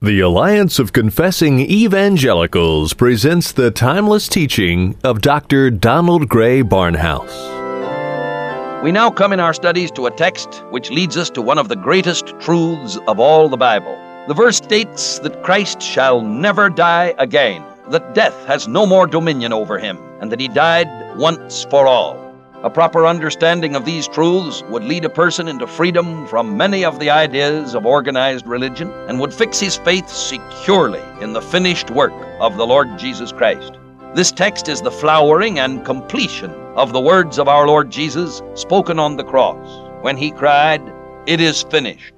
The Alliance of Confessing Evangelicals presents the timeless teaching of Dr. Donald Grey Barnhouse. We now come in our studies to a text which leads us to one of the greatest truths of all the Bible. The verse states that Christ shall never die again, that death has no more dominion over him, and that he died once for all. A proper understanding of these truths would lead a person into freedom from many of the ideas of organized religion and would fix his faith securely in the finished work of the Lord Jesus Christ. This text is the flowering and completion of the words of our Lord Jesus spoken on the cross when he cried, It is finished.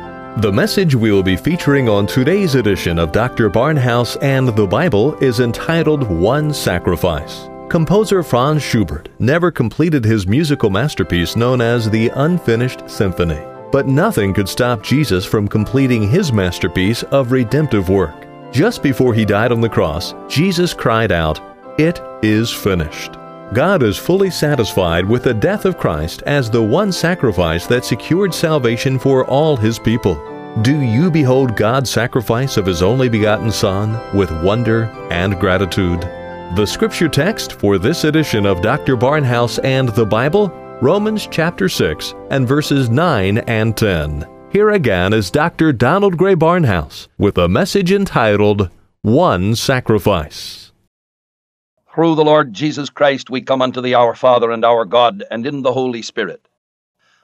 The message we will be featuring on today's edition of Dr. Barnhouse and the Bible is entitled One Sacrifice. Composer Franz Schubert never completed his musical masterpiece known as the Unfinished Symphony. But nothing could stop Jesus from completing his masterpiece of redemptive work. Just before he died on the cross, Jesus cried out, It is finished. God is fully satisfied with the death of Christ as the one sacrifice that secured salvation for all his people. Do you behold God's sacrifice of his only begotten Son with wonder and gratitude? The scripture text for this edition of Dr. Barnhouse and the Bible, Romans chapter 6 and verses 9 and 10. Here again is Dr. Donald Grey Barnhouse with a message entitled One Sacrifice. Through the Lord Jesus Christ we come unto thee, our Father and our God, and in the Holy Spirit.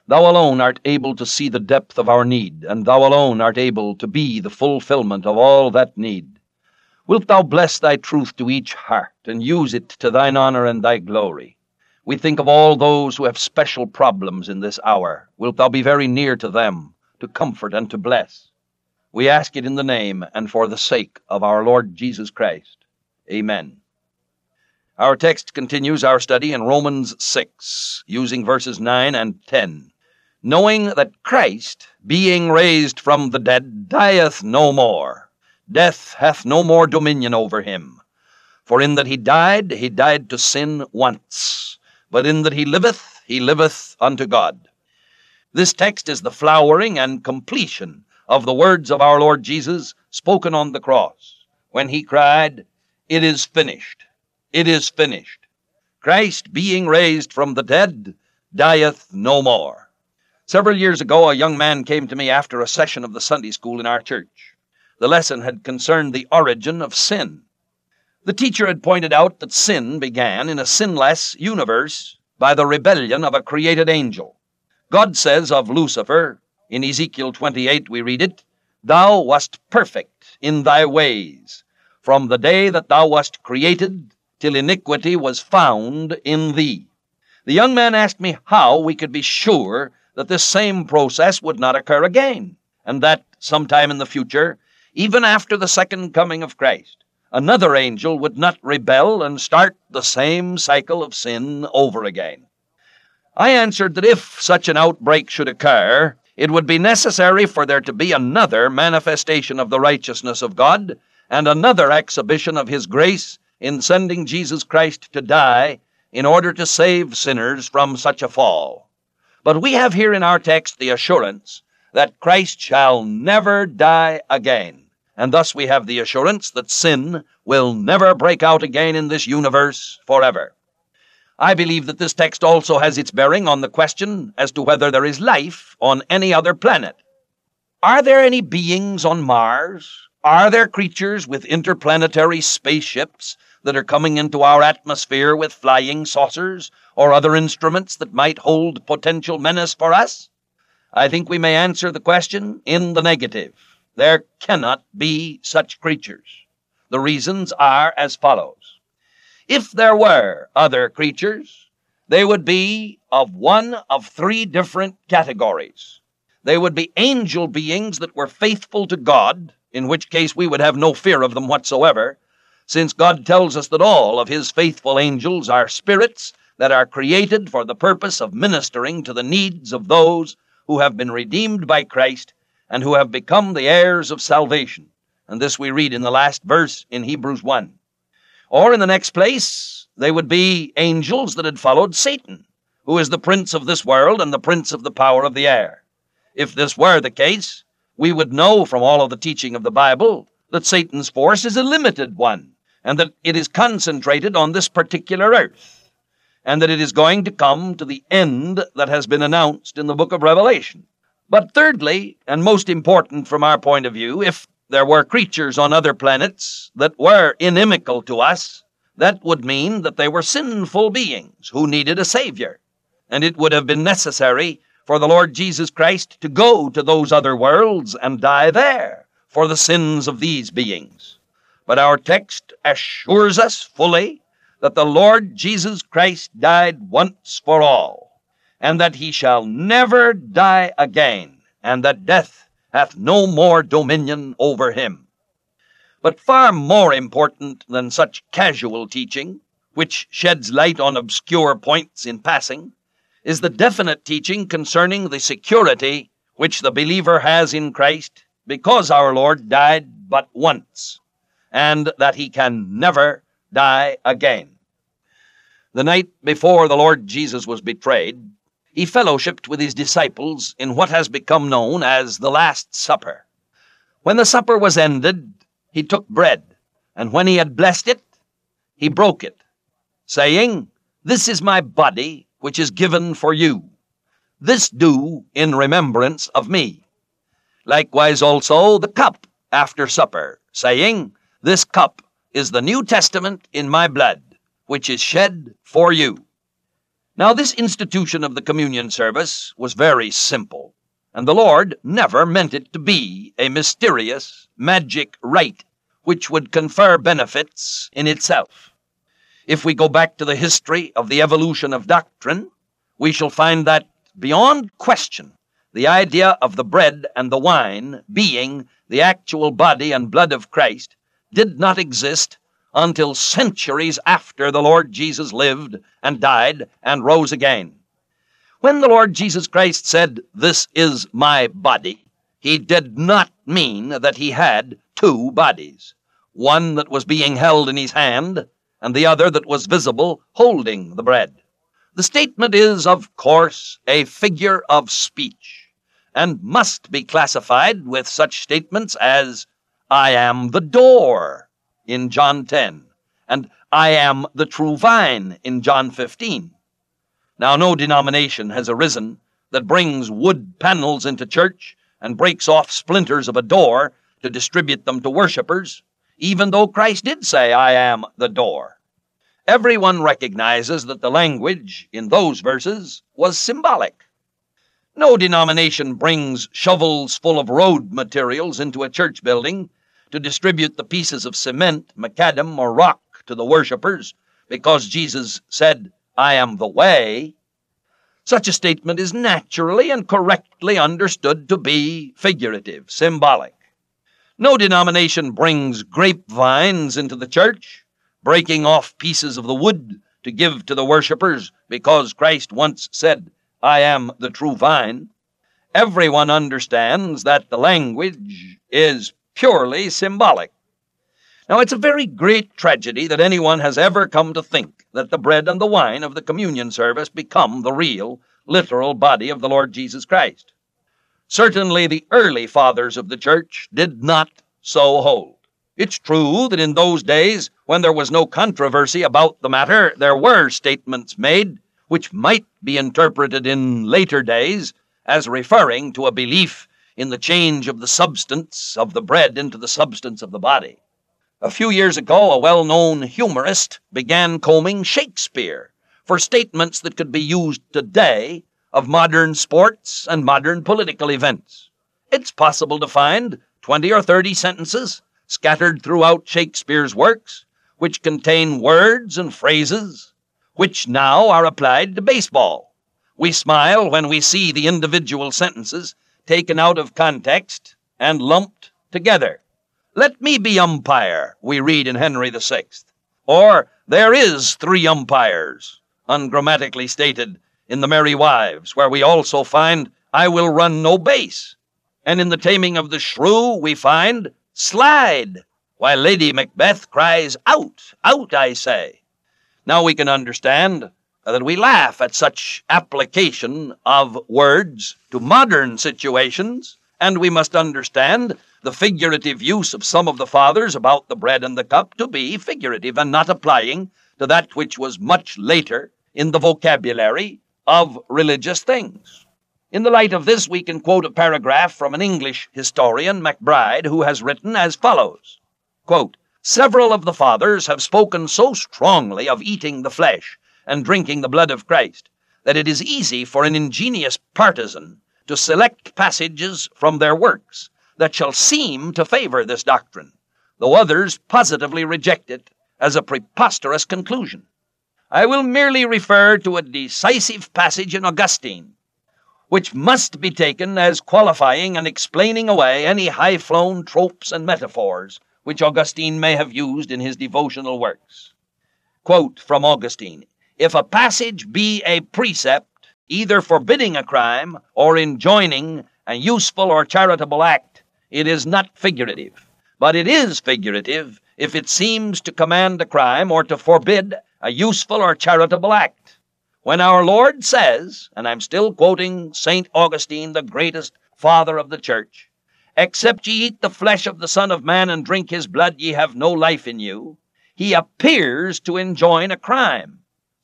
Thou alone art able to see the depth of our need, and thou alone art able to be the fulfillment of all that need. Wilt thou bless thy truth to each heart, and use it to thine honor and thy glory? We think of all those who have special problems in this hour. Wilt thou be very near to them, to comfort and to bless? We ask it in the name and for the sake of our Lord Jesus Christ. Amen. Our text continues our study in Romans 6, using verses 9 and 10. Knowing that Christ, being raised from the dead, dieth no more, death hath no more dominion over him. For in that he died, he died to sin once, but in that he liveth, he liveth unto God. This text is the flowering and completion of the words of our Lord Jesus spoken on the cross, when he cried, It is finished. It is finished. Christ, being raised from the dead, dieth no more. Several years ago, a young man came to me after a session of the Sunday school in our church. The lesson had concerned the origin of sin. The teacher had pointed out that sin began in a sinless universe by the rebellion of a created angel. God says of Lucifer, in Ezekiel 28 we read it, Thou wast perfect in thy ways, from the day that thou wast created till iniquity was found in thee. The young man asked me how we could be sure that this same process would not occur again, and that sometime in the future, even after the second coming of Christ, another angel would not rebel and start the same cycle of sin over again. I answered that if such an outbreak should occur, it would be necessary for there to be another manifestation of the righteousness of God and another exhibition of His grace in sending Jesus Christ to die in order to save sinners from such a fall. But we have here in our text the assurance that Christ shall never die again. And thus we have the assurance that sin will never break out again in this universe forever. I believe that this text also has its bearing on the question as to whether there is life on any other planet. Are there any beings on Mars? Are there creatures with interplanetary spaceships that are coming into our atmosphere with flying saucers or other instruments that might hold potential menace for us? I think we may answer the question in the negative. There cannot be such creatures. The reasons are as follows. If there were other creatures, they would be of one of three different categories. They would be angel beings that were faithful to God, in which case we would have no fear of them whatsoever, since God tells us that all of His faithful angels are spirits that are created for the purpose of ministering to the needs of those who have been redeemed by Christ and who have become the heirs of salvation. And this we read in the last verse in Hebrews 1. Or in the next place, they would be angels that had followed Satan, who is the prince of this world and the prince of the power of the air. If this were the case, we would know from all of the teaching of the Bible that Satan's force is a limited one, and that it is concentrated on this particular earth, and that it is going to come to the end that has been announced in the book of Revelation. But thirdly, and most important from our point of view, if there were creatures on other planets that were inimical to us, that would mean that they were sinful beings who needed a Savior. And it would have been necessary for the Lord Jesus Christ to go to those other worlds and die there for the sins of these beings. But our text assures us fully that the Lord Jesus Christ died once for all, and that he shall never die again, and that death hath no more dominion over him. But far more important than such casual teaching, which sheds light on obscure points in passing, is the definite teaching concerning the security which the believer has in Christ because our Lord died but once, and that he can never die again. The night before the Lord Jesus was betrayed, he fellowshipped with his disciples in what has become known as the Last Supper. When the supper was ended, he took bread, and when he had blessed it, he broke it, saying, This is my body which is given for you. This do in remembrance of me. Likewise also the cup after supper, saying, This cup is the New Testament in my blood, which is shed for you. Now, this institution of the communion service was very simple, and the Lord never meant it to be a mysterious, magic rite which would confer benefits in itself. If we go back to the history of the evolution of doctrine, we shall find that, beyond question, the idea of the bread and the wine being the actual body and blood of Christ did not exist until centuries after the Lord Jesus lived and died and rose again. When the Lord Jesus Christ said, This is my body, he did not mean that he had two bodies one that was being held in his hand and the other that was visible holding the bread. The statement is, of course, a figure of speech, and must be classified with such statements as, I am the door, in John 10, and I am the true vine, in John 15. Now, no denomination has arisen that brings wood panels into church and breaks off splinters of a door to distribute them to worshippers even though Christ did say, I am the door. Everyone recognizes that the language in those verses was symbolic. No denomination brings shovels full of road materials into a church building to distribute the pieces of cement, macadam, or rock to the worshippers because Jesus said, I am the way. Such a statement is naturally and correctly understood to be figurative, symbolic. No denomination brings grapevines into the church, breaking off pieces of the wood to give to the worshippers because Christ once said, I am the true vine. Everyone understands that the language is purely symbolic. Now, it's a very great tragedy that anyone has ever come to think that the bread and the wine of the communion service become the real, literal body of the Lord Jesus Christ. Certainly, the early fathers of the church did not so hold. It's true that in those days, when there was no controversy about the matter, there were statements made which might be interpreted in later days as referring to a belief in the change of the substance of the bread into the substance of the body. A few years ago, a well known humorist began combing Shakespeare for statements that could be used today of modern sports and modern political events. It's possible to find 20 or 30 sentences scattered throughout Shakespeare's works which contain words and phrases which now are applied to baseball. We smile when we see the individual sentences taken out of context and lumped together. Let me be umpire, we read in Henry VI. Or, there is three umpires, ungrammatically stated in The Merry Wives, where we also find, I will run no base. And in The Taming of the Shrew, we find, slide, while Lady Macbeth cries, out, out, I say. Now we can understand that we laugh at such application of words to modern situations, and we must understand the figurative use of some of the fathers about the bread and the cup to be figurative and not applying to that which was much later in the vocabulary of religious things. In the light of this, we can quote a paragraph from an English historian, MacBride, who has written as follows quote, Several of the fathers have spoken so strongly of eating the flesh and drinking the blood of Christ, that it is easy for an ingenious partisan to select passages from their works that shall seem to favor this doctrine, though others positively reject it as a preposterous conclusion. I will merely refer to a decisive passage in Augustine, which must be taken as qualifying and explaining away any high flown tropes and metaphors which Augustine may have used in his devotional works. Quote from Augustine if a passage be a precept, either forbidding a crime or enjoining a useful or charitable act, it is not figurative. But it is figurative if it seems to command a crime or to forbid a useful or charitable act. When our Lord says, and I'm still quoting St. Augustine, the greatest father of the church, except ye eat the flesh of the Son of Man and drink his blood, ye have no life in you, he appears to enjoin a crime.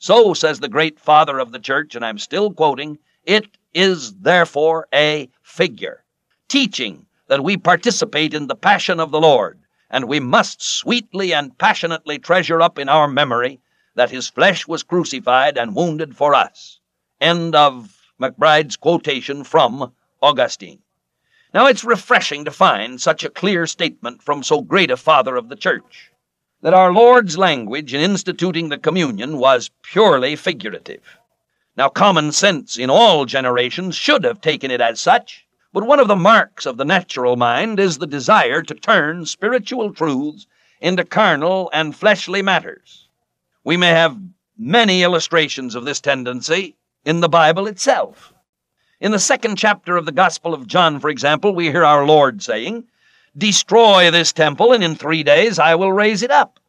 So, says the great father of the church, and I'm still quoting, it is therefore a figure, teaching that we participate in the passion of the Lord, and we must sweetly and passionately treasure up in our memory that his flesh was crucified and wounded for us. End of MacBride's quotation from Augustine. Now it's refreshing to find such a clear statement from so great a father of the church that our Lord's language in instituting the communion was purely figurative. Now, common sense in all generations should have taken it as such, but one of the marks of the natural mind is the desire to turn spiritual truths into carnal and fleshly matters. We may have many illustrations of this tendency in the Bible itself. In the second chapter of the Gospel of John, for example, we hear our Lord saying, Destroy this temple, and in three days I will raise it up.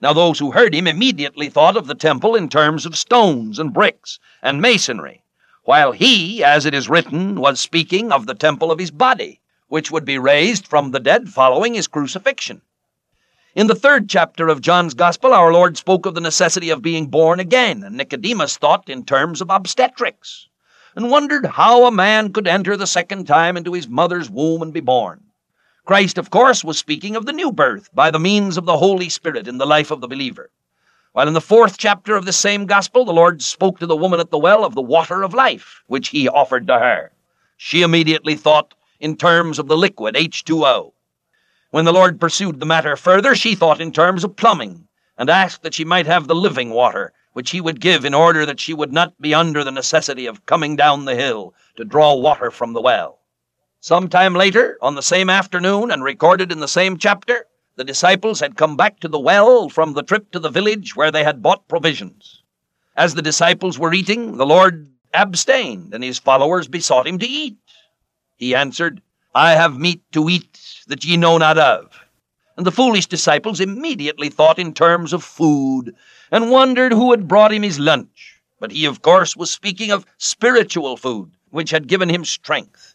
Now, those who heard him immediately thought of the temple in terms of stones and bricks and masonry, while he, as it is written, was speaking of the temple of his body, which would be raised from the dead following his crucifixion. In the third chapter of John's Gospel, our Lord spoke of the necessity of being born again, and Nicodemus thought in terms of obstetrics, and wondered how a man could enter the second time into his mother's womb and be born. Christ, of course, was speaking of the new birth by the means of the Holy Spirit in the life of the believer. While in the fourth chapter of the same gospel, the Lord spoke to the woman at the well of the water of life, which he offered to her. She immediately thought in terms of the liquid H2O. When the Lord pursued the matter further, she thought in terms of plumbing, and asked that she might have the living water, which he would give in order that she would not be under the necessity of coming down the hill to draw water from the well. Some time later, on the same afternoon, and recorded in the same chapter, the disciples had come back to the well from the trip to the village where they had bought provisions. As the disciples were eating, the Lord abstained, and his followers besought him to eat. He answered, I have meat to eat that ye know not of. And the foolish disciples immediately thought in terms of food, and wondered who had brought him his lunch. But he, of course, was speaking of spiritual food, which had given him strength.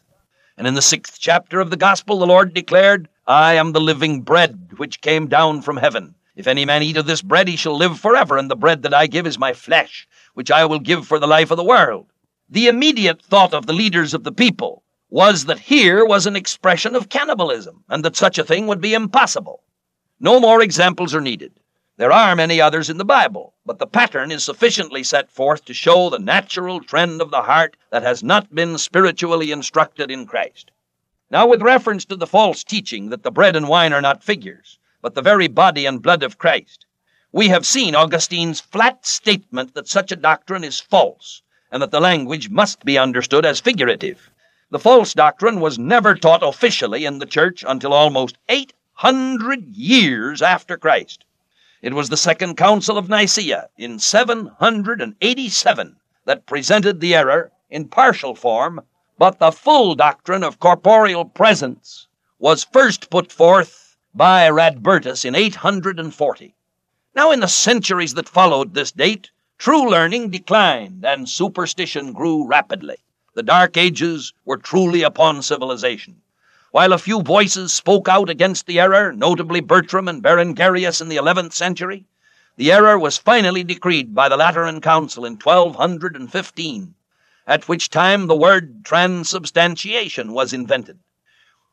And in the sixth chapter of the Gospel, the Lord declared, I am the living bread which came down from heaven. If any man eat of this bread, he shall live forever, and the bread that I give is my flesh, which I will give for the life of the world. The immediate thought of the leaders of the people was that here was an expression of cannibalism, and that such a thing would be impossible. No more examples are needed. There are many others in the Bible, but the pattern is sufficiently set forth to show the natural trend of the heart that has not been spiritually instructed in Christ. Now, with reference to the false teaching that the bread and wine are not figures, but the very body and blood of Christ, we have seen Augustine's flat statement that such a doctrine is false, and that the language must be understood as figurative. The false doctrine was never taught officially in the church until almost 800 years after Christ. It was the Second Council of Nicaea in 787 that presented the error in partial form, but the full doctrine of corporeal presence was first put forth by Radbertus in 840. Now, in the centuries that followed this date, true learning declined and superstition grew rapidly. The Dark Ages were truly upon civilization. While a few voices spoke out against the error, notably Bertram and Berengarius in the 11th century, the error was finally decreed by the Lateran Council in 1215, at which time the word transubstantiation was invented.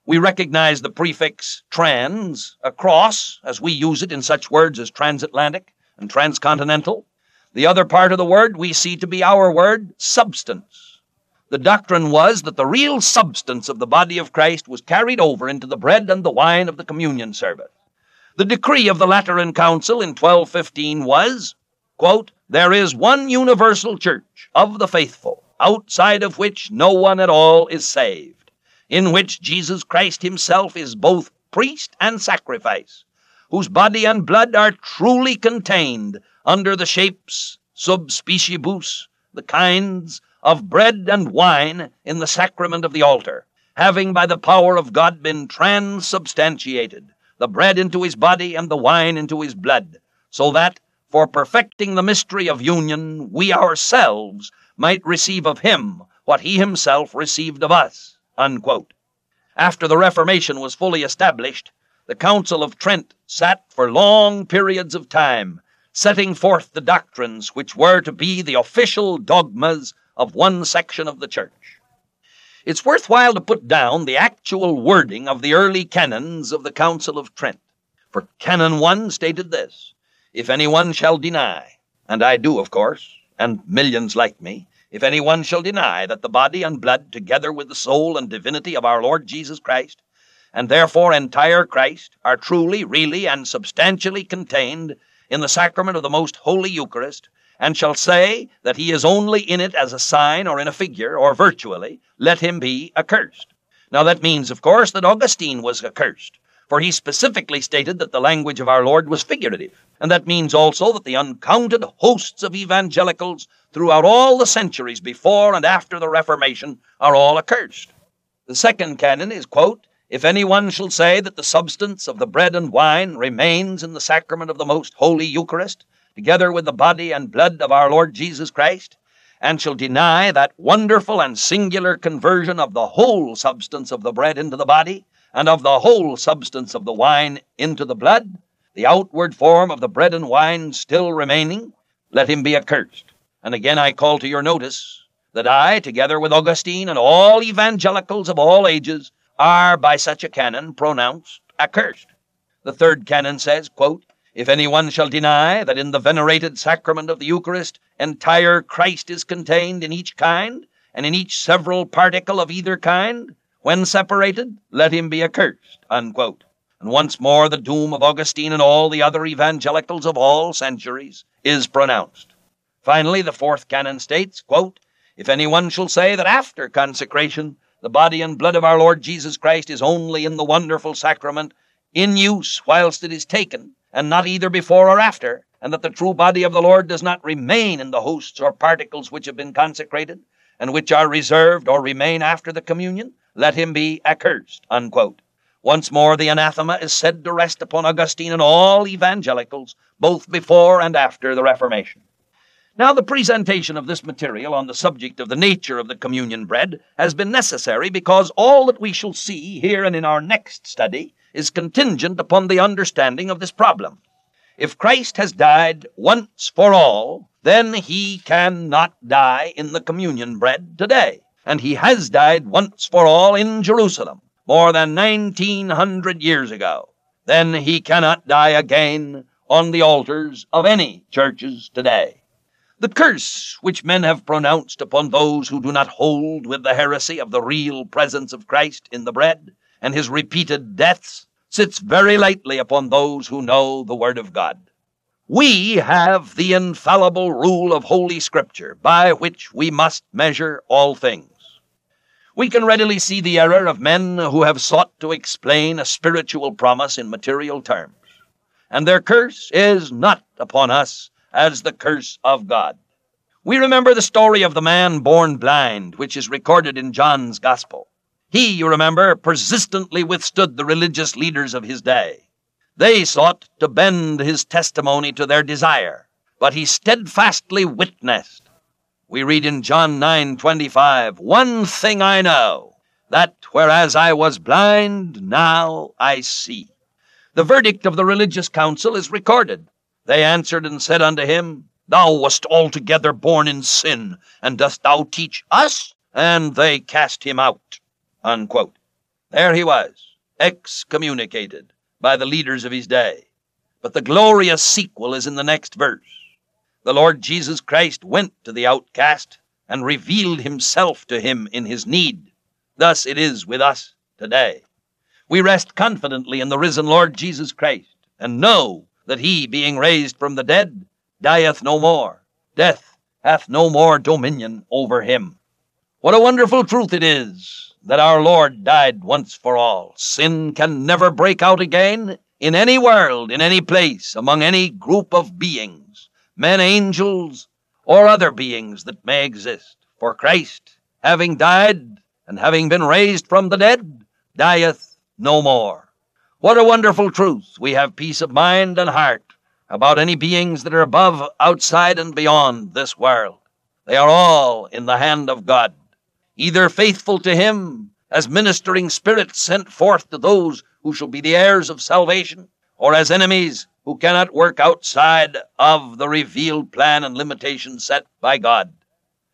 We recognize the prefix trans, across, as we use it in such words as transatlantic and transcontinental. The other part of the word we see to be our word substance. The doctrine was that the real substance of the body of Christ was carried over into the bread and the wine of the communion service. The decree of the Lateran Council in 1215 was, quote, There is one universal church of the faithful, outside of which no one at all is saved, in which Jesus Christ himself is both priest and sacrifice, whose body and blood are truly contained under the shapes sub speciebus, the kinds of bread and wine in the sacrament of the altar, having by the power of God been transubstantiated, the bread into his body and the wine into his blood, so that, for perfecting the mystery of union, we ourselves might receive of him what he himself received of us. Unquote. After the Reformation was fully established, the Council of Trent sat for long periods of time, setting forth the doctrines which were to be the official dogmas of one section of the church. It's worthwhile to put down the actual wording of the early canons of the Council of Trent. For Canon 1 stated this If anyone shall deny, and I do, of course, and millions like me, if anyone shall deny that the body and blood, together with the soul and divinity of our Lord Jesus Christ, and therefore entire Christ, are truly, really, and substantially contained in the sacrament of the most holy Eucharist, and shall say that he is only in it as a sign or in a figure or virtually, let him be accursed. Now that means, of course, that Augustine was accursed, for he specifically stated that the language of our Lord was figurative. And that means also that the uncounted hosts of evangelicals throughout all the centuries before and after the Reformation are all accursed. The second canon is, quote, If any one shall say that the substance of the bread and wine remains in the sacrament of the most holy Eucharist, together with the body and blood of our Lord Jesus Christ, and shall deny that wonderful and singular conversion of the whole substance of the bread into the body, and of the whole substance of the wine into the blood, the outward form of the bread and wine still remaining, let him be accursed. And again I call to your notice that I, together with Augustine and all evangelicals of all ages, are by such a canon pronounced accursed. The third canon says, quote, if any one shall deny that in the venerated sacrament of the Eucharist entire Christ is contained in each kind, and in each several particle of either kind, when separated, let him be accursed. Unquote. And once more the doom of Augustine and all the other evangelicals of all centuries is pronounced. Finally, the fourth canon states, quote, If any one shall say that after consecration the body and blood of our Lord Jesus Christ is only in the wonderful sacrament in use whilst it is taken, and not either before or after, and that the true body of the Lord does not remain in the hosts or particles which have been consecrated, and which are reserved or remain after the communion, let him be accursed. Unquote. Once more, the anathema is said to rest upon Augustine and all evangelicals, both before and after the Reformation. Now, the presentation of this material on the subject of the nature of the communion bread has been necessary because all that we shall see here and in our next study is contingent upon the understanding of this problem. If Christ has died once for all, then he cannot die in the communion bread today. And he has died once for all in Jerusalem, more than 1900 years ago. Then he cannot die again on the altars of any churches today. The curse which men have pronounced upon those who do not hold with the heresy of the real presence of Christ in the bread and his repeated deaths sits very lightly upon those who know the Word of God. We have the infallible rule of Holy Scripture by which we must measure all things. We can readily see the error of men who have sought to explain a spiritual promise in material terms. And their curse is not upon us as the curse of God. We remember the story of the man born blind, which is recorded in John's Gospel. He, you remember, persistently withstood the religious leaders of his day. They sought to bend his testimony to their desire, but he steadfastly witnessed. We read in John 9:25, "One thing I know, that whereas I was blind, now I see." The verdict of the religious council is recorded. They answered and said unto him, Thou wast altogether born in sin, and dost thou teach us? And they cast him out. Unquote. There he was, excommunicated by the leaders of his day. But the glorious sequel is in the next verse. The Lord Jesus Christ went to the outcast and revealed himself to him in his need. Thus it is with us today. We rest confidently in the risen Lord Jesus Christ and know that he, being raised from the dead, dieth no more. Death hath no more dominion over him. What a wonderful truth it is that our Lord died once for all. Sin can never break out again in any world, in any place, among any group of beings, men, angels, or other beings that may exist. For Christ, having died and having been raised from the dead, dieth no more. What a wonderful truth! We have peace of mind and heart about any beings that are above, outside, and beyond this world. They are all in the hand of God, either faithful to Him as ministering spirits sent forth to those who shall be the heirs of salvation, or as enemies who cannot work outside of the revealed plan and limitations set by God.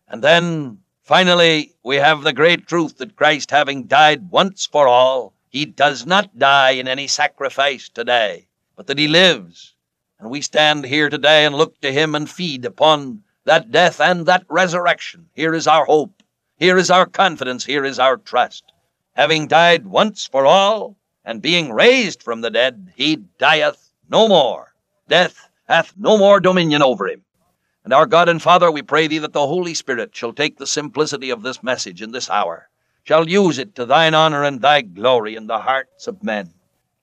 And then, finally, we have the great truth that Christ, having died once for all, he does not die in any sacrifice today, but that he lives. And we stand here today and look to him and feed upon that death and that resurrection. Here is our hope. Here is our confidence. Here is our trust. Having died once for all, and being raised from the dead, he dieth no more. Death hath no more dominion over him. And our God and Father, we pray thee that the Holy Spirit shall take the simplicity of this message in this hour shall use it to thine honor and thy glory in the hearts of men.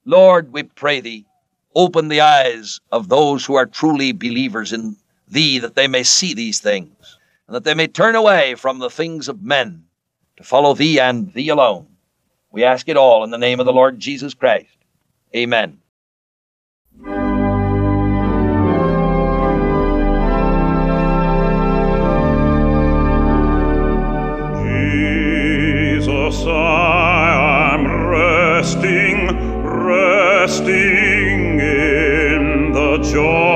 Lord, we pray thee, open the eyes of those who are truly believers in thee, that they may see these things, and that they may turn away from the things of men to follow thee and thee alone. We ask it all in the name of the Lord Jesus Christ. Amen. Jesus, I am resting, resting in the joy.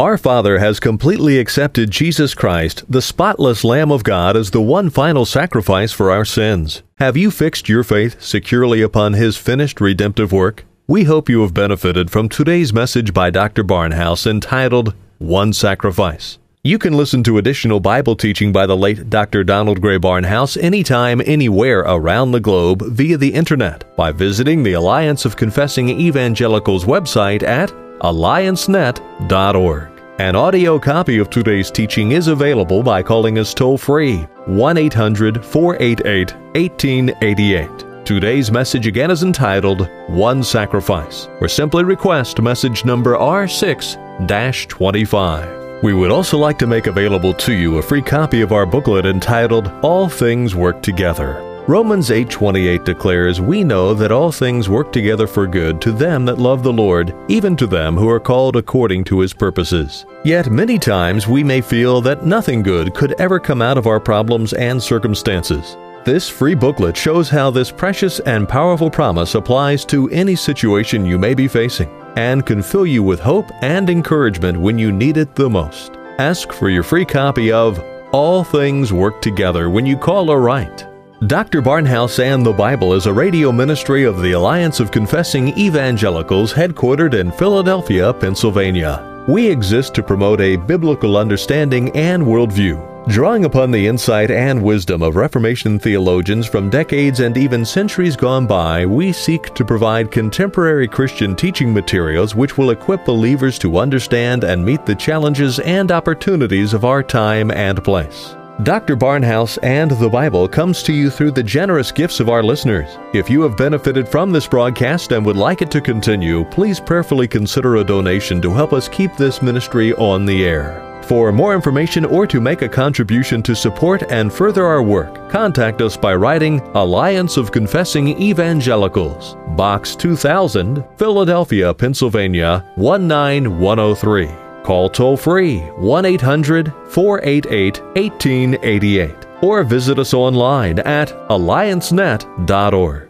Our Father has completely accepted Jesus Christ, the spotless Lamb of God, as the one final sacrifice for our sins. Have you fixed your faith securely upon His finished redemptive work? We hope you have benefited from today's message by Dr. Barnhouse entitled One Sacrifice. You can listen to additional Bible teaching by the late Dr. Donald Grey Barnhouse anytime, anywhere around the globe via the internet by visiting the Alliance of Confessing Evangelicals website at alliancenet.org. An audio copy of today's teaching is available by calling us toll free 1 800 488 1888. Today's message again is entitled One Sacrifice, or simply request message number R6 25. We would also like to make available to you a free copy of our booklet entitled All Things Work Together. Romans 8:28 declares, "We know that all things work together for good to them that love the Lord, even to them who are called according to his purposes." Yet many times we may feel that nothing good could ever come out of our problems and circumstances. This free booklet shows how this precious and powerful promise applies to any situation you may be facing and can fill you with hope and encouragement when you need it the most. Ask for your free copy of All Things Work Together when you call or write. Dr. Barnhouse and the Bible is a radio ministry of the Alliance of Confessing Evangelicals headquartered in Philadelphia, Pennsylvania. We exist to promote a biblical understanding and worldview Drawing upon the insight and wisdom of Reformation theologians from decades and even centuries gone by, we seek to provide contemporary Christian teaching materials which will equip believers to understand and meet the challenges and opportunities of our time and place. Dr. Barnhouse and the Bible comes to you through the generous gifts of our listeners. If you have benefited from this broadcast and would like it to continue, please prayerfully consider a donation to help us keep this ministry on the air. For more information or to make a contribution to support and further our work, contact us by writing Alliance of Confessing Evangelicals, Box 2000, Philadelphia, Pennsylvania 19103. Call toll free 1 800 488 1888 or visit us online at alliancenet.org.